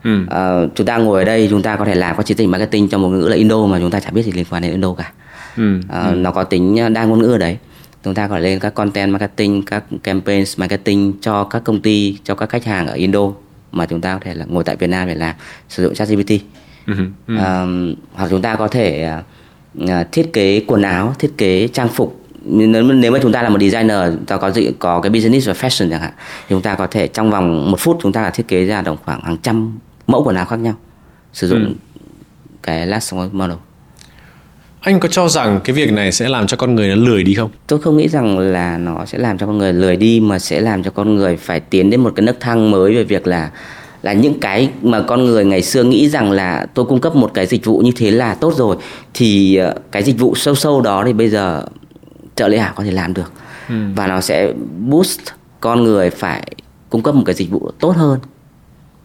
ừ. à, chúng ta ngồi ở đây chúng ta có thể làm các chiến dịch marketing trong một ngữ là Indo mà chúng ta chả biết gì liên quan đến Indo cả ừ. À, ừ. nó có tính đa ngôn ngữ ở đấy chúng ta có thể lên các content marketing các campaigns marketing cho các công ty cho các khách hàng ở Indo mà chúng ta có thể là ngồi tại Việt Nam để làm sử dụng ChatGPT ừ. Ừ. À, hoặc chúng ta có thể À, thiết kế quần áo thiết kế trang phục nếu, nếu mà chúng ta là một designer ta có có cái business và fashion chẳng hạn thì chúng ta có thể trong vòng một phút chúng ta là thiết kế ra đồng khoảng hàng trăm mẫu quần áo khác nhau sử dụng ừ. cái last model anh có cho rằng cái việc này sẽ làm cho con người nó lười đi không? Tôi không nghĩ rằng là nó sẽ làm cho con người lười đi mà sẽ làm cho con người phải tiến đến một cái nấc thang mới về việc là là những cái mà con người ngày xưa nghĩ rằng là tôi cung cấp một cái dịch vụ như thế là tốt rồi thì ờ, cái dịch vụ sâu sâu đó thì bây giờ trợ lý ảo có thể làm được. Ừ. và nó sẽ boost con người phải cung cấp một cái dịch vụ tốt hơn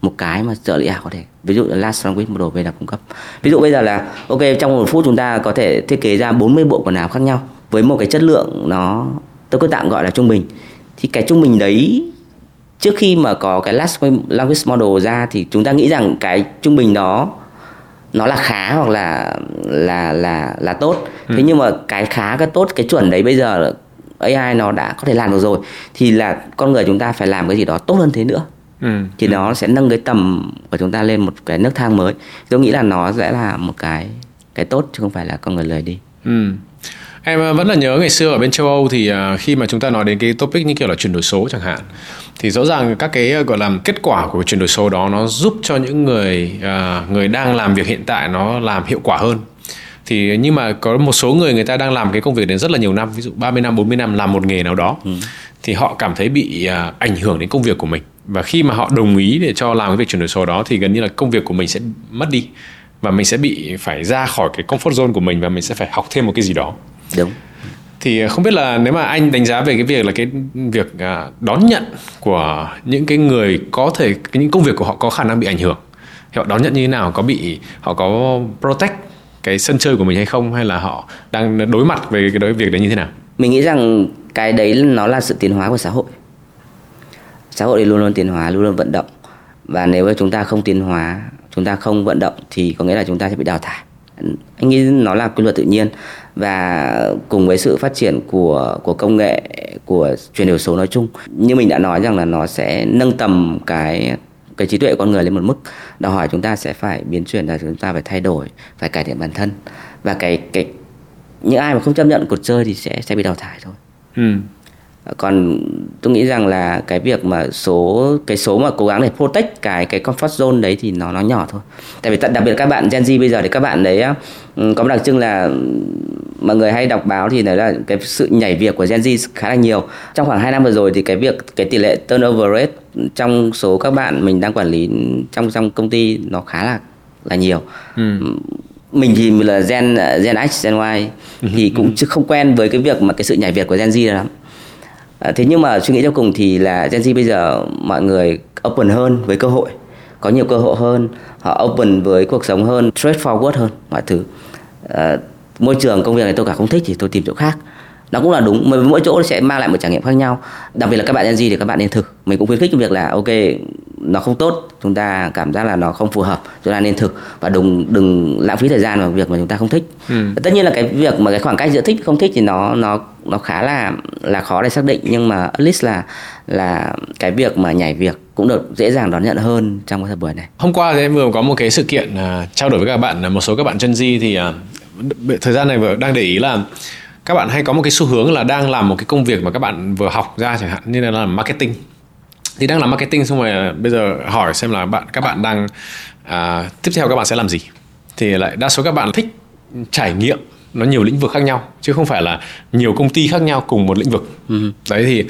một cái mà trợ lý ảo có thể ví dụ là last language model về là cung cấp. Ví dụ bây giờ là ok trong một phút chúng ta có thể thiết kế ra 40 bộ quần áo khác nhau với một cái chất lượng nó tôi cứ tạm gọi là trung bình. Thì cái trung bình đấy trước khi mà có cái last language model ra thì chúng ta nghĩ rằng cái trung bình đó nó là khá hoặc là là là là tốt ừ. thế nhưng mà cái khá cái tốt cái chuẩn đấy bây giờ AI nó đã có thể làm được rồi thì là con người chúng ta phải làm cái gì đó tốt hơn thế nữa ừ. thì ừ. nó sẽ nâng cái tầm của chúng ta lên một cái nước thang mới tôi nghĩ là nó sẽ là một cái cái tốt chứ không phải là con người lười đi ừ. Em ờ, vẫn là nhớ ngày xưa ở bên châu Âu thì ờ, khi mà chúng ta nói đến cái topic như kiểu là chuyển đổi số chẳng hạn thì rõ ràng các cái ờ, gọi là kết quả của chuyển đổi số đó nó giúp cho những người người đang làm việc hiện tại nó làm hiệu quả hơn. Thì nhưng mà có một số người người ta đang làm cái công việc đến rất là nhiều năm ví dụ 30 năm 40 năm làm một nghề nào đó ừ. thì họ cảm thấy bị uh, ảnh hưởng đến công việc của mình. Và khi mà họ đồng ý để cho làm cái việc chuyển đổi số đó thì gần như là công việc của mình sẽ mất đi và mình sẽ bị phải ra khỏi cái comfort zone của mình và mình sẽ phải học thêm một cái gì đó đúng. Thì không biết là nếu mà anh đánh giá về cái việc là cái việc à, đón nhận của những cái người có thể những công việc của họ có khả năng bị ảnh hưởng thì họ đón nhận như thế nào? Có bị họ có protect cái sân chơi của mình hay không? Hay là họ đang đối mặt về cái đối việc đấy như thế nào? Mình nghĩ rằng cái đấy nó là sự tiến hóa của xã hội. Xã hội thì luôn luôn tiến hóa luôn luôn vận động. Và nếu chúng ta không tiến hóa chúng ta không vận động thì có nghĩa là chúng ta sẽ bị đào thải. Anh nghĩ nó là quy luật tự nhiên và cùng với sự phát triển của của công nghệ, của chuyển đổi số nói chung, như mình đã nói rằng là nó sẽ nâng tầm cái cái trí tuệ của con người lên một mức. Đòi hỏi chúng ta sẽ phải biến chuyển là chúng ta phải thay đổi, phải cải thiện bản thân. Và cái cái, những ai mà không chấp nhận cuộc chơi thì sẽ sẽ bị đào thải thôi. Ừ còn tôi nghĩ rằng là cái việc mà số cái số mà cố gắng để protect cái cái comfort zone đấy thì nó nó nhỏ thôi. Tại vì đặc biệt các bạn Gen Z bây giờ thì các bạn đấy có một đặc trưng là mọi người hay đọc báo thì nói là cái sự nhảy việc của Gen Z khá là nhiều. Trong khoảng 2 năm vừa rồi thì cái việc cái tỷ lệ turnover rate trong số các bạn mình đang quản lý trong trong công ty nó khá là là nhiều. Ừ. Mình thì là gen gen X gen Y thì cũng chưa không quen với cái việc mà cái sự nhảy việc của Gen Z lắm À, thế nhưng mà suy nghĩ cho cùng thì là Gen Z bây giờ mọi người open hơn với cơ hội có nhiều cơ hội hơn họ open với cuộc sống hơn straightforward hơn mọi thứ. À, môi trường công việc này tôi cả không thích thì tôi tìm chỗ khác nó cũng là đúng mà mỗi chỗ sẽ mang lại một trải nghiệm khác nhau. Đặc biệt là các bạn Gen Z thì các bạn nên thực. Mình cũng khuyến khích cái việc là ok nó không tốt chúng ta cảm giác là nó không phù hợp chúng ta nên thực. Và đừng đừng lãng phí thời gian vào việc mà chúng ta không thích. Ừ. tất nhiên là cái việc mà cái khoảng cách giữa thích không thích thì nó nó nó khá là là khó để xác định. Nhưng mà at least là là cái việc mà nhảy việc cũng được dễ dàng đón nhận hơn trong cái thời buổi này. Hôm qua thì em vừa có một cái sự kiện uh, trao đổi với các bạn một số các bạn chân di thì uh, thời gian này vừa đang để ý là các bạn hay có một cái xu hướng là đang làm một cái công việc mà các bạn vừa học ra chẳng hạn như là làm marketing. Thì đang làm marketing xong rồi à, bây giờ hỏi xem là bạn các bạn đang à, tiếp theo các bạn sẽ làm gì? Thì lại đa số các bạn thích trải nghiệm nó nhiều lĩnh vực khác nhau chứ không phải là nhiều công ty khác nhau cùng một lĩnh vực ừ. đấy thì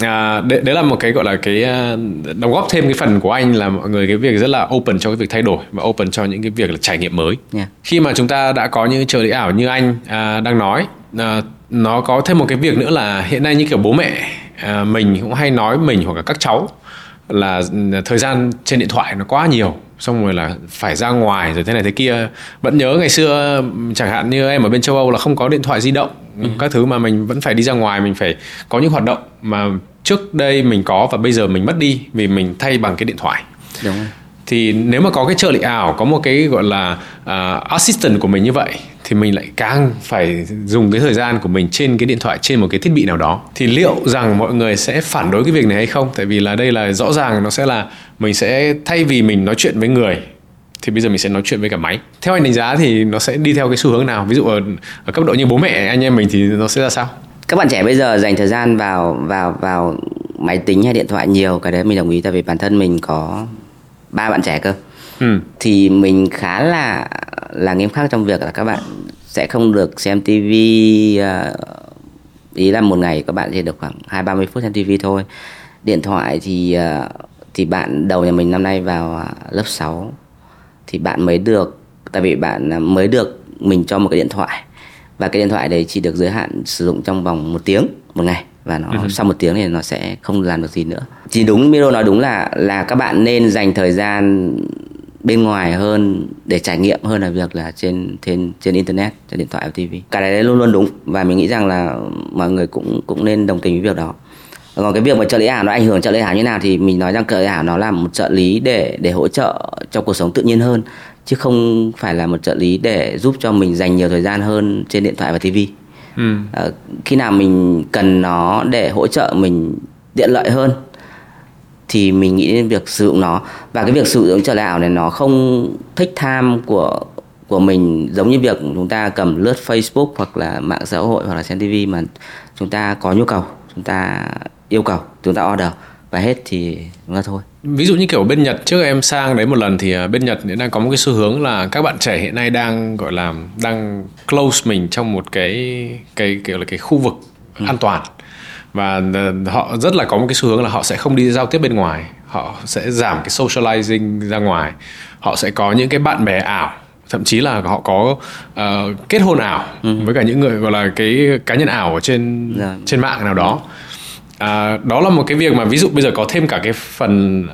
à, đấy, đấy là một cái gọi là cái à, đóng góp thêm cái phần của anh là mọi người cái việc rất là open cho cái việc thay đổi và open cho những cái việc là trải nghiệm mới yeah. khi mà chúng ta đã có những trợ lý ảo như anh à, đang nói à, nó có thêm một cái việc nữa là hiện nay như kiểu bố mẹ à, mình cũng hay nói mình hoặc là các cháu là thời gian trên điện thoại nó quá nhiều xong rồi là phải ra ngoài rồi thế này thế kia. Vẫn nhớ ngày xưa chẳng hạn như em ở bên châu âu là không có điện thoại di động. Ừ. các thứ mà mình vẫn phải đi ra ngoài mình phải có những hoạt động mà trước đây mình có và bây giờ mình mất đi vì mình thay bằng cái điện thoại. Đúng rồi thì nếu mà có cái trợ lý ảo có một cái gọi là uh, assistant của mình như vậy thì mình lại càng phải dùng cái thời gian của mình trên cái điện thoại trên một cái thiết bị nào đó. Thì liệu rằng mọi người sẽ phản đối cái việc này hay không? Tại vì là đây là rõ ràng nó sẽ là mình sẽ thay vì mình nói chuyện với người thì bây giờ mình sẽ nói chuyện với cả máy. Theo anh đánh giá thì nó sẽ đi theo cái xu hướng nào? Ví dụ ở, ở cấp độ như bố mẹ anh em mình thì nó sẽ ra sao? Các bạn trẻ bây giờ dành thời gian vào vào vào máy tính hay điện thoại nhiều cái đấy mình đồng ý. Tại vì bản thân mình có ba bạn trẻ cơ. Ừ. thì mình khá là là nghiêm khắc trong việc là các bạn sẽ không được xem tivi uh, ý là một ngày các bạn chỉ được khoảng hai ba mươi phút xem tivi thôi. Điện thoại thì uh, thì bạn đầu nhà mình năm nay vào uh, lớp 6 thì bạn mới được tại vì bạn mới được mình cho một cái điện thoại. Và cái điện thoại đấy chỉ được giới hạn sử dụng trong vòng một tiếng một ngày và nó uh-huh. sau một tiếng thì nó sẽ không làm được gì nữa. Chỉ đúng Miro nói đúng là là các bạn nên dành thời gian bên ngoài hơn để trải nghiệm hơn là việc là trên trên trên internet trên điện thoại và tv cái đấy luôn luôn đúng và mình nghĩ rằng là mọi người cũng cũng nên đồng tình với việc đó. Còn cái việc mà trợ lý ảo nó ảnh hưởng trợ lý ảo như nào thì mình nói rằng trợ lý ảo nó là một trợ lý để để hỗ trợ cho cuộc sống tự nhiên hơn chứ không phải là một trợ lý để giúp cho mình dành nhiều thời gian hơn trên điện thoại và tv ừ. à, khi nào mình cần nó để hỗ trợ mình tiện lợi hơn thì mình nghĩ đến việc sử dụng nó và cái việc sử dụng trợ lý ảo này nó không thích tham của của mình giống như việc chúng ta cầm lướt Facebook hoặc là mạng xã hội hoặc là xem TV mà chúng ta có nhu cầu chúng ta yêu cầu chúng ta order và hết thì ta thôi ví dụ như kiểu bên Nhật trước em sang đấy một lần thì à, bên Nhật đang có một cái xu hướng là các bạn trẻ hiện nay đang gọi là đang close mình trong một cái cái kiểu là cái khu vực ừ. an toàn và ờ, họ rất là có một cái xu hướng là họ sẽ không đi giao tiếp bên ngoài họ sẽ giảm cái socializing ra ngoài họ sẽ có những cái bạn bè ảo thậm chí là họ có uh, kết hôn ảo ừ. với cả những người gọi là cái cá nhân ảo ở trên dạ. trên mạng nào đó à, đó là một cái việc mà ví dụ bây giờ có thêm cả cái phần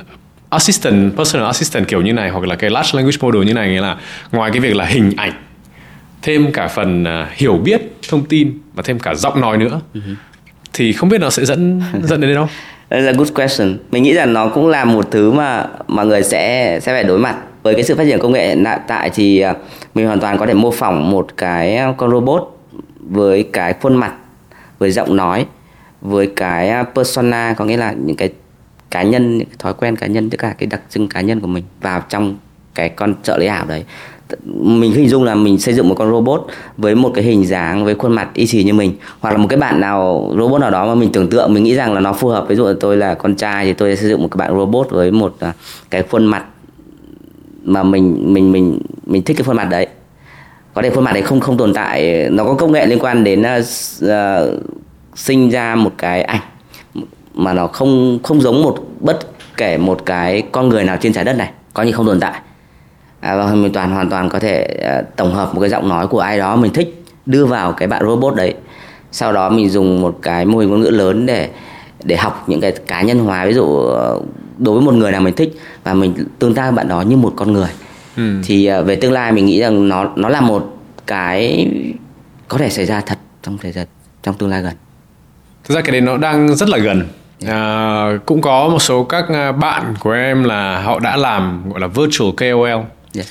assistant personal assistant kiểu như này hoặc là cái large language model như này nghĩa là ngoài cái việc là hình ảnh thêm cả phần uh, hiểu biết thông tin và thêm cả giọng nói nữa uh-huh. thì không biết nó sẽ dẫn dẫn đến đâu That's a good question. Mình nghĩ rằng nó cũng là một thứ mà mọi người sẽ sẽ phải đối mặt với cái sự phát triển công nghệ hiện tại thì à, mình hoàn toàn có thể mô phỏng một cái con robot với cái khuôn mặt với giọng nói với cái à, persona có nghĩa là những cái cá nhân những cái thói quen cá nhân tất cả cái đặc trưng cá nhân của mình vào trong cái con trợ lý ảo đấy. Mình hình dung là mình xây dựng một con robot với một cái hình dáng với khuôn mặt y xì như mình hoặc là một cái bạn nào robot nào đó mà mình tưởng tượng mình nghĩ rằng là nó phù hợp. Ví dụ là tôi là con trai thì tôi sẽ xây dựng một cái bạn robot với một à, cái khuôn mặt mà mình mình mình mình thích cái khuôn mặt đấy. Có thể khuôn mặt đấy không không tồn tại nó có công nghệ liên quan đến uh, sinh ra một cái ảnh mà nó không không giống một bất kể một cái con người nào trên trái đất này có như không tồn tại. À, và mình toàn hoàn toàn có thể uh, tổng hợp một cái giọng nói của ai đó mình thích đưa vào cái bạn robot đấy. Sau đó mình dùng một cái mô hình ngôn ngữ lớn để để học những cái cá nhân hóa ví dụ đối với một người nào mình thích và mình tương tác với bạn đó như một con người. Ừ. thì uh, về tương lai mình nghĩ rằng nó nó là một cái có thể xảy ra thật trong thời gian trong tương lai gần thực ra cái đấy nó đang rất là gần. À, cũng có một số các à, bạn của em là họ đã làm gọi là virtual KOL yes.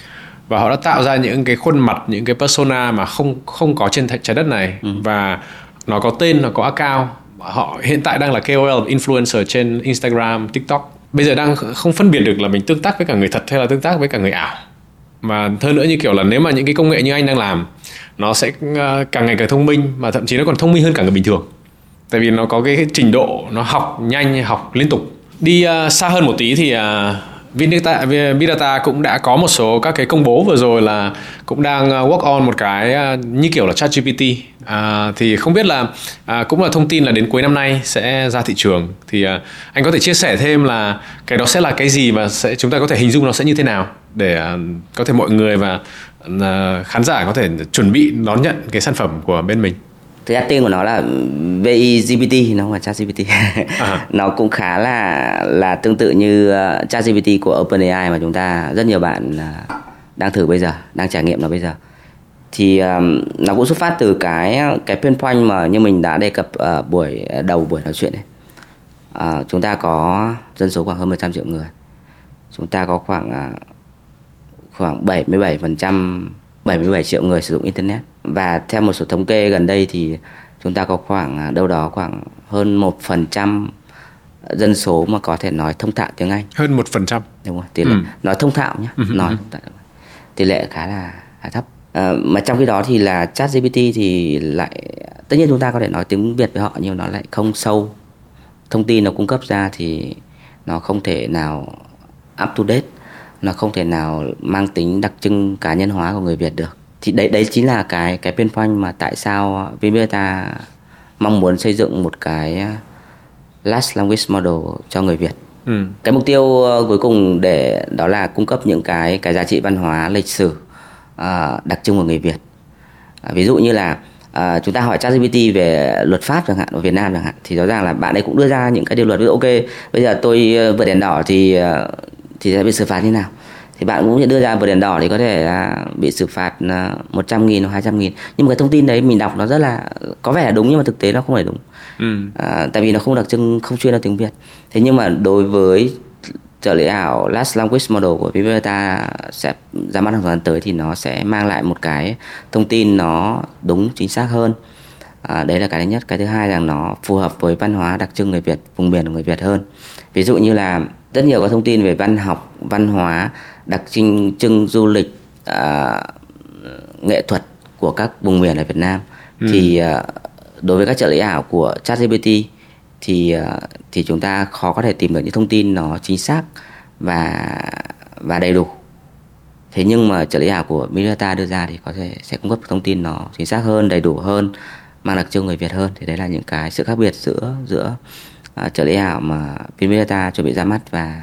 và họ đã tạo ra những cái khuôn mặt những cái persona mà không không có trên trái đất này. Ừ. và nó có tên nó có account. Họ hiện tại đang là KOL influencer trên Instagram, TikTok. Bây giờ đang không phân biệt được là mình tương tác với cả người thật hay là tương tác với cả người ảo. Mà hơn nữa như kiểu là nếu mà những cái công nghệ như anh đang làm nó sẽ à, càng ngày càng thông minh mà thậm chí nó còn thông minh hơn cả người bình thường tại vì nó có cái trình độ nó học nhanh học liên tục. Đi uh, xa hơn một tí thì à, uh, Vinata, Vidata cũng đã có một số các cái công bố vừa rồi là cũng đang à, work on một cái như kiểu là ChatGPT. À, thì không biết là à, cũng là thông tin là đến cuối năm nay sẽ ra thị trường. Thì à, anh có thể chia sẻ thêm là cái đó sẽ là cái gì và sẽ chúng ta có thể hình dung nó sẽ như thế nào để à, có thể mọi người và à, khán giả có thể chuẩn bị đón nhận cái sản phẩm của bên mình thực ra tên của nó là VIGPT nó không phải ChatGPT. À. nó cũng khá là là tương tự như uh, ChatGPT của OpenAI mà chúng ta rất nhiều bạn uh, đang thử bây giờ đang trải nghiệm nó bây giờ. Thì um, nó cũng xuất phát từ cái cái pain point mà như mình đã đề cập ở buổi đầu buổi nói chuyện này uh, chúng ta có dân số khoảng hơn 100 triệu người. Chúng ta có khoảng uh, khoảng 77 phần trăm 77 triệu người sử dụng internet và theo một số thống kê gần đây thì chúng ta có khoảng à, đâu đó khoảng hơn một phần trăm dân số mà có thể nói thông thạo tiếng Anh. Hơn một phần trăm? Đúng rồi tỷ lệ ừ. nói thông thạo nhé ừ. nói tỷ lệ khá là khá thấp. À, mà trong khi đó thì là chat GPT thì lại tất nhiên chúng ta có thể nói tiếng Việt với họ nhưng nó lại không sâu. Thông tin nó cung cấp ra thì nó không thể nào up to date nó không thể nào mang tính đặc trưng cá nhân hóa của người Việt được thì đấy đấy chính là cái cái pain point mà tại sao Vbeta mong muốn xây dựng một cái last language model cho người Việt. Ừ. Cái mục tiêu ờ, cuối cùng để đó là cung cấp những cái cái giá trị văn hóa lịch sử uh, đặc trưng của người Việt. Uh, ví dụ như là uh, chúng ta hỏi ChatGPT về luật pháp chẳng hạn ở Việt Nam chẳng hạn thì rõ ràng là bạn ấy cũng đưa ra những cái điều luật ví dụ ok bây giờ tôi vượt đèn đỏ thì uh, thì sẽ bị xử phạt như nào thì bạn cũng đưa ra vượt đèn đỏ thì có thể là bị xử phạt 100 nghìn hoặc 200 nghìn. Nhưng mà cái thông tin đấy mình đọc nó rất là có vẻ là đúng nhưng mà thực tế nó không phải đúng. Ừ. à, tại vì nó không đặc trưng không chuyên là tiếng Việt. Thế nhưng mà đối với trợ lý ảo Last Language Model của Viveta sẽ ra mắt trong thời gian tới thì nó sẽ mang lại một cái thông tin nó đúng chính xác hơn. À, đấy là cái thứ nhất. Cái thứ hai là nó phù hợp với văn hóa đặc trưng người Việt vùng miền của người Việt hơn. Ví dụ như là rất nhiều các thông tin về văn học văn hóa đặc trưng trưng du lịch à, nghệ thuật của các vùng miền ở Việt Nam. Ừ. thì à, đối với các trợ lý ảo của ChatGPT thì à, thì chúng ta khó có thể tìm được những thông tin nó chính xác và và đầy đủ. Thế nhưng mà trợ lý ảo của Mirata đưa ra thì có thể sẽ cung cấp thông tin nó chính xác hơn đầy đủ hơn mang đặc trưng người Việt hơn. Thì đấy là những cái sự khác biệt giữa giữa uh, trợ lý ảo mà Pinmeta chuẩn bị ra mắt và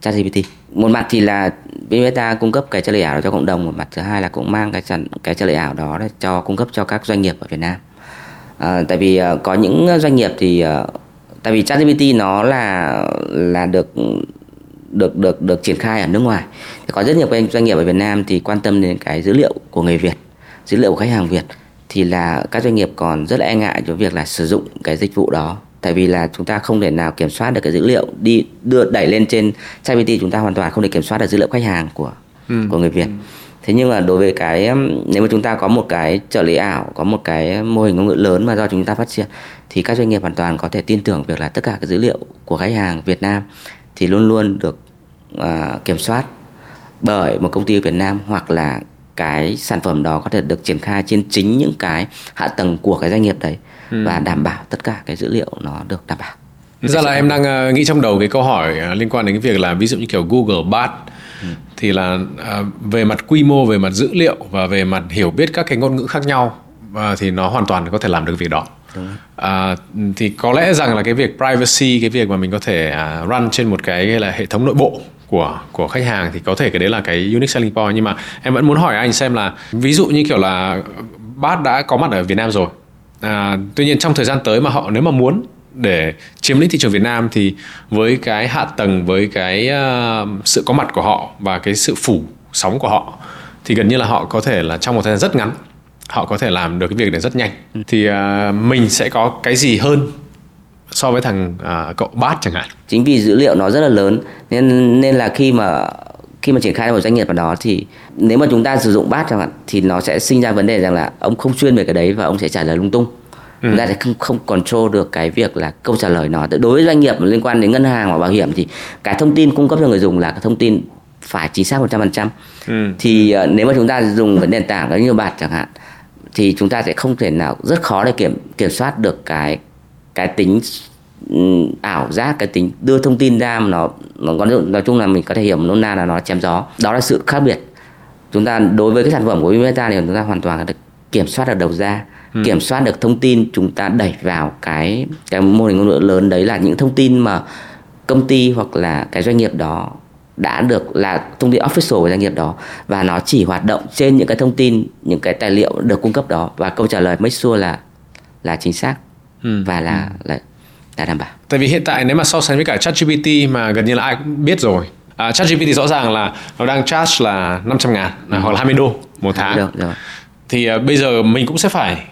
ChatGPT một mặt thì là Pinmeta cung cấp cái trợ lý ảo đó cho cộng đồng một mặt thứ hai là cũng mang cái sản cái trợ lý ảo đó để cho cung cấp cho các doanh nghiệp ở Việt Nam. À, tại vì uh, có những doanh nghiệp thì uh, tại vì ChatGPT nó là là được được được được triển khai ở nước ngoài. Thì có rất nhiều doanh nghiệp ở Việt Nam thì quan tâm đến cái dữ liệu của người Việt dữ liệu của khách hàng Việt thì là các doanh nghiệp còn rất là e ngại cho việc là sử dụng cái dịch vụ đó tại vì là chúng ta không thể nào kiểm soát được cái dữ liệu đi đưa đẩy lên trên ChatGPT chúng ta hoàn toàn không thể kiểm soát được dữ liệu khách hàng của ừ. của người Việt ừ. thế nhưng mà đối với cái nếu mà chúng ta có một cái trợ lý ảo có một cái mô hình ngôn ngữ lớn mà do chúng ta phát triển thì các doanh nghiệp hoàn toàn có thể tin tưởng việc là tất cả các dữ liệu của khách hàng Việt Nam thì luôn luôn được uh, kiểm soát bởi một công ty Việt Nam hoặc là cái sản phẩm đó có thể được triển khai trên chính những cái hạ tầng của cái doanh nghiệp đấy ừ. và đảm bảo tất cả cái dữ liệu nó được đảm bảo. Ra là em đang uh, nghĩ trong đầu cái câu hỏi uh, liên quan đến cái việc là ví dụ như kiểu Google Bard ừ. thì là uh, về mặt quy mô, về mặt dữ liệu và về mặt hiểu biết các cái ngôn ngữ khác nhau và thì nó hoàn toàn có thể làm được việc đó. À, thì có lẽ rằng là cái việc privacy cái việc mà mình có thể uh, run trên một cái là hệ thống nội bộ của của khách hàng thì có thể cái đấy là cái unique selling point. Nhưng mà em vẫn muốn hỏi anh xem là ví dụ như kiểu là bát đã có mặt ở Việt Nam rồi. À, tuy nhiên trong thời gian tới mà họ nếu mà muốn để chiếm lĩnh thị trường Việt Nam thì với cái hạ tầng với cái uh, sự có mặt của họ và cái sự phủ sóng của họ thì gần như là họ có thể là trong một thời gian rất ngắn họ có thể làm được cái việc này rất nhanh. Thì uh, mình sẽ có cái gì hơn so với thằng uh, cậu bát chẳng hạn chính vì dữ liệu nó rất là lớn nên nên là khi mà khi mà triển khai một doanh nghiệp vào đó thì nếu mà chúng ta sử dụng bát chẳng hạn thì nó sẽ sinh ra vấn đề rằng là ông không chuyên về cái đấy và ông sẽ trả lời lung tung ừ. chúng ta sẽ không không control được cái việc là câu trả lời nó đối với doanh nghiệp liên quan đến ngân hàng hoặc bảo hiểm thì cái thông tin cung cấp cho người dùng là cái thông tin phải chính xác 100% ừ. thì uh, nếu mà chúng ta dùng cái nền tảng đó như bạt chẳng hạn thì chúng ta sẽ không thể nào rất khó để kiểm kiểm soát được cái cái tính ảo giác cái tính đưa thông tin ra mà nó nó có nói chung là mình có thể hiểu nôm na là nó chém gió. Đó là sự khác biệt. Chúng ta đối với cái sản phẩm của Meta thì chúng ta hoàn toàn được kiểm soát được đầu ra ừ. kiểm soát được thông tin. Chúng ta đẩy vào cái cái mô hình ngôn ngữ lớn đấy là những thông tin mà công ty hoặc là cái doanh nghiệp đó đã được là thông tin official của doanh nghiệp đó. Và nó chỉ hoạt động trên những cái thông tin những cái tài liệu được cung cấp đó. Và câu trả lời make sure là là chính xác ừ. và là, ừ. là là đảm bảo tại vì hiện tại nếu mà so sánh với cả ChatGPT mà gần như là ai cũng biết rồi à, ChatGPT rõ ràng là nó đang charge là 500 ngàn ừ. hoặc là 20 đô một tháng được, được. thì uh, bây giờ mình cũng sẽ phải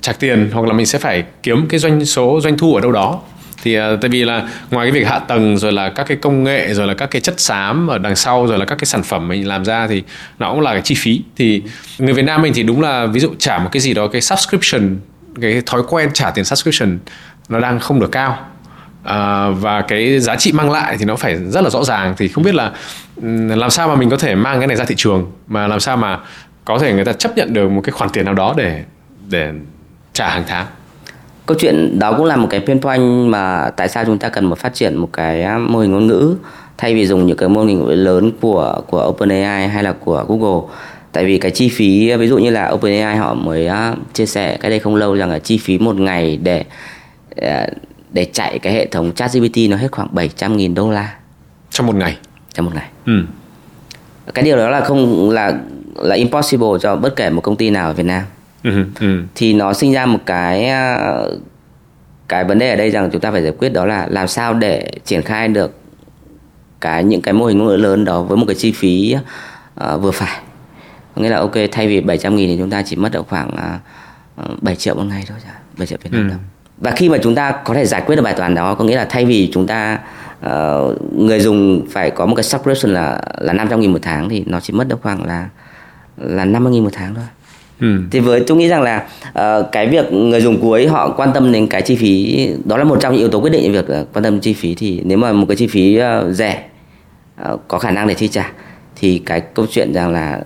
trả tiền hoặc là mình sẽ phải kiếm cái doanh số doanh thu ở đâu đó thì uh, tại vì là ngoài cái việc hạ tầng rồi là các cái công nghệ rồi là các cái chất xám ở đằng sau rồi là các cái sản phẩm mình làm ra thì nó cũng là cái chi phí thì người Việt Nam mình thì đúng là ví dụ trả một cái gì đó cái subscription cái thói quen trả tiền subscription nó đang không được cao. À, và cái giá trị mang lại thì nó phải rất là rõ ràng. Thì không biết là làm sao mà mình có thể mang cái này ra thị trường mà làm sao mà có thể người ta chấp nhận được một cái khoản tiền nào đó để để trả hàng tháng? Câu chuyện đó cũng là một cái pain point mà tại sao chúng ta cần một phát triển một cái mô hình ngôn ngữ thay vì dùng những cái mô hình lớn của của OpenAI hay là của Google tại vì cái chi phí ví dụ như là OpenAI họ mới chia sẻ cái đây không lâu rằng là chi phí một ngày để Ờ, để chạy cái hệ thống ChatGPT nó hết khoảng 700 nghìn đô la trong một ngày trong một ngày ừ. cái điều đó là không là là impossible cho bất kể một công ty nào ở Việt Nam ừ. Ừ. thì nó sinh ra một cái ờ, cái vấn đề ở đây rằng chúng ta phải giải quyết đó là làm sao để triển khai được cái những cái mô hình ngôn ngữ lớn đó với một cái chi phí uh, vừa phải nghĩa là ok thay vì 700 nghìn thì chúng ta chỉ mất được khoảng uh, 7 triệu một ngày thôi 7 triệu Việt Nam ừ. đồng và khi mà chúng ta có thể giải quyết được bài toán đó có nghĩa là thay vì chúng ta uh, người dùng phải có một cái subscription là là 500 nghìn một tháng thì nó chỉ mất được khoảng là là 50 nghìn một tháng thôi Ừ. thì với tôi nghĩ rằng là uh, cái việc người dùng cuối họ quan tâm đến cái chi phí đó là một trong những yếu tố quyết định việc uh, quan tâm chi phí thì nếu mà một cái chi phí uh, rẻ uh, có khả năng để chi trả thì cái câu chuyện rằng là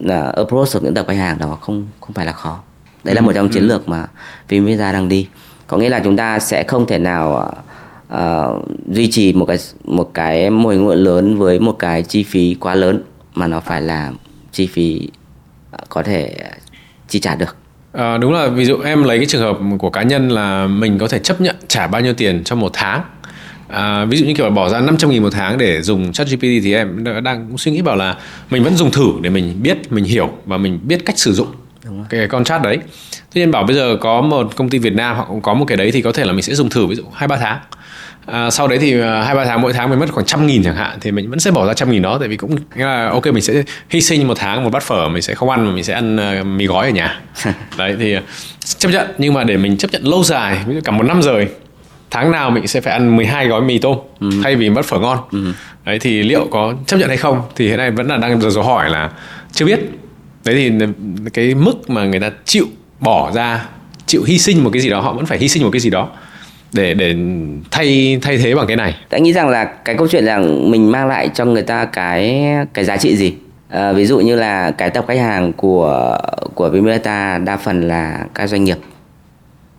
là approach được những tập khách hàng đó không không phải là khó. Đấy là một trong chiến ừ. lược mà Vinmesa đang đi. Có nghĩa là chúng ta sẽ không thể nào uh, duy trì một cái một cái mô hình ngôn lớn với một cái chi phí quá lớn mà nó phải là chi phí uh, có thể chi trả được. À, đúng là ví dụ em lấy cái trường hợp của cá nhân là mình có thể chấp nhận trả bao nhiêu tiền trong một tháng à, ví dụ như kiểu bỏ ra 500 nghìn một tháng để dùng chat GPT thì em đang suy nghĩ bảo là mình vẫn dùng thử để mình biết mình hiểu và mình biết cách sử dụng cái con chat đấy. Tuy nhiên bảo bây giờ có một công ty Việt Nam họ cũng có một cái đấy thì có thể là mình sẽ dùng thử ví dụ hai ba tháng. À, sau đấy thì à, hai ba tháng mỗi tháng mình mất khoảng trăm nghìn chẳng hạn thì mình vẫn sẽ bỏ ra trăm nghìn đó tại vì cũng là ok mình sẽ hy sinh một tháng một bát phở mình sẽ không ăn mà mình sẽ ăn uh, mì gói ở nhà. Đấy thì chấp nhận nhưng mà để mình chấp nhận lâu dài ví dụ cả một năm rồi tháng nào mình sẽ phải ăn 12 gói mì tôm ừ. thay vì bát phở ngon. Ừ. đấy thì liệu có chấp nhận hay không? Thì hiện nay vẫn là đang dấu hỏi là chưa biết. Đấy thì cái mức mà người ta chịu bỏ ra chịu hy sinh một cái gì đó họ vẫn phải hy sinh một cái gì đó để để thay thay thế bằng cái này. Anh nghĩ rằng là cái câu chuyện rằng mình mang lại cho người ta cái cái giá trị gì? À, ví dụ như là cái tập khách hàng của của Vimeta đa phần là các doanh nghiệp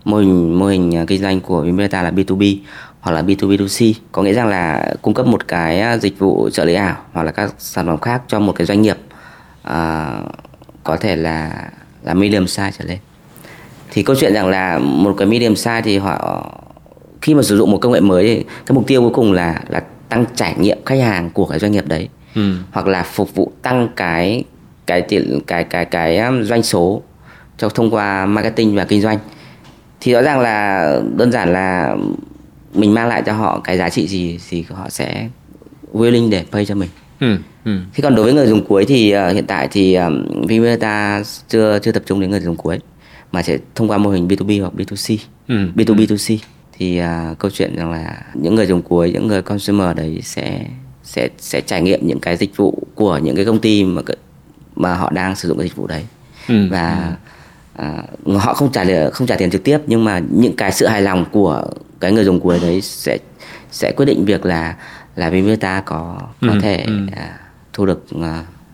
mô hình mô hình kinh doanh của Vimeta là B2B hoặc là B2B2C có nghĩa rằng là cung cấp một cái dịch vụ trợ lý ảo hoặc là các sản phẩm khác cho một cái doanh nghiệp à, có thể là là medium size trở lên. Thì câu chuyện rằng là một cái medium size thì họ khi mà sử dụng một công nghệ mới thì cái mục tiêu cuối cùng là là tăng trải nghiệm khách hàng của cái doanh nghiệp đấy. Ừ. hoặc là phục vụ tăng cái cái cái cái cái, cái um, doanh số cho thông qua marketing và kinh doanh thì rõ ràng là đơn giản là mình mang lại cho họ cái giá trị gì thì họ sẽ willing để pay cho mình Ừ, ừ. Thế còn đối với người dùng cuối thì uh, hiện tại thì um, Vimeta chưa chưa tập trung đến người dùng cuối mà sẽ thông qua mô hình B2B hoặc B2C, ừ. B2B ừ. 2C thì uh, câu chuyện rằng là những người dùng cuối, những người consumer đấy sẽ sẽ sẽ trải nghiệm những cái dịch vụ của những cái công ty mà mà họ đang sử dụng cái dịch vụ đấy ừ. và ừ. Uh, họ không trả không trả tiền trực tiếp nhưng mà những cái sự hài lòng của cái người dùng cuối đấy sẽ sẽ quyết định việc là là Vimeta có có ừ, thể ừ. Uh, thu được uh,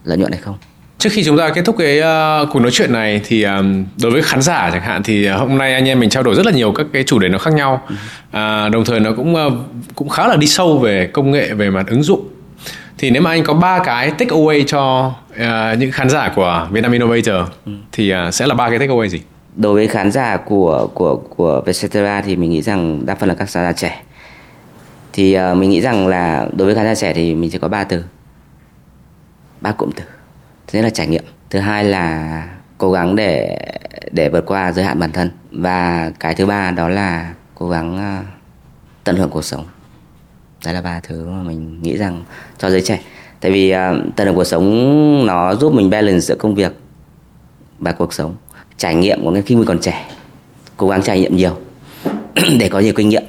lợi nhuận hay không Trước khi chúng ta kết thúc cái uh, cuộc nói chuyện này thì um, đối với khán giả chẳng hạn thì hôm nay anh em mình trao đổi rất là nhiều các cái chủ đề nó khác nhau. Uh, đồng thời nó cũng uh, cũng khá là đi sâu về công nghệ về mặt ứng dụng. Thì nếu mà anh có ba cái take away cho uh, những khán giả của Vietnam Innovator ừ. thì uh, sẽ là ba cái take away gì? Đối với khán giả của của của Vietcetera thì mình nghĩ rằng đa phần là các khán giả trẻ. Thì uh, mình nghĩ rằng là đối với khán giả trẻ thì mình sẽ có ba từ. Ba cụm từ thứ nhất là trải nghiệm thứ hai là cố gắng để để vượt qua giới hạn bản thân và cái thứ ba đó là cố gắng ờ, tận hưởng cuộc sống đấy là ba thứ mà mình nghĩ rằng cho giới trẻ. Tại vì uh, tận hưởng cuộc sống nó giúp mình balance giữa công việc và cuộc sống. Trải nghiệm của khi mình còn trẻ cố gắng trải nghiệm nhiều để có nhiều kinh nghiệm.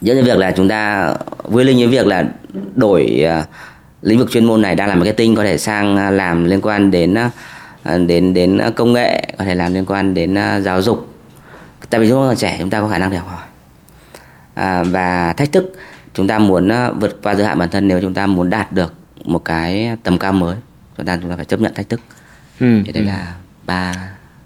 Dẫn đến việc là chúng ta vui lên những việc là đổi uh, lĩnh vực chuyên môn này đang làm marketing có thể sang à, làm liên quan đến uh, đến đến công nghệ có thể làm liên quan đến giáo dục. Tại vì chúng ta còn trẻ chúng ta có khả năng để học hỏi. À, và thách thức chúng ta muốn vượt qua giới hạn bản thân nếu chúng ta muốn đạt được một cái tầm cao mới chúng ta chúng ta phải chấp nhận thách thức. Ừ, thì đấy ừ. là ba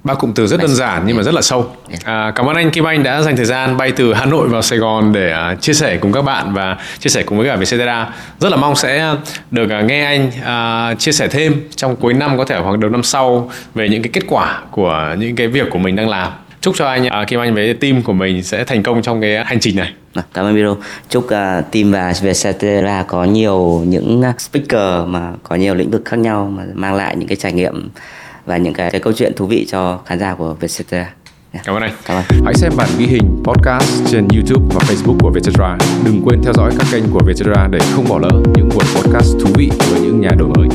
ba cụm từ rất đơn giản nhưng mà rất là sâu. À, cảm ơn anh Kim Anh đã dành thời gian bay từ Hà Nội vào Sài Gòn để uh, chia sẻ cùng các bạn và chia sẻ cùng với cả Vietcetera. Rất là mong sẽ được uh, nghe anh uh, chia sẻ thêm trong cuối năm có thể hoặc đầu năm sau về những cái kết quả của những cái việc của mình đang làm chúc cho anh uh, Kim Anh với team của mình sẽ thành công trong cái hành trình này vâng, Cảm ơn Biro. Chúc uh, team và Vietcetera có nhiều những speaker mà có nhiều lĩnh vực khác nhau mà mang lại những cái trải nghiệm và những cái, cái câu chuyện thú vị cho khán giả của Vietcetera. Yeah. Cảm ơn anh. Cảm ơn. Hãy xem bản ghi hình podcast trên YouTube và Facebook của Vietcetera. Đừng quên theo dõi các kênh của Vietcetera để không bỏ lỡ những buổi podcast thú vị với những nhà đổi mới.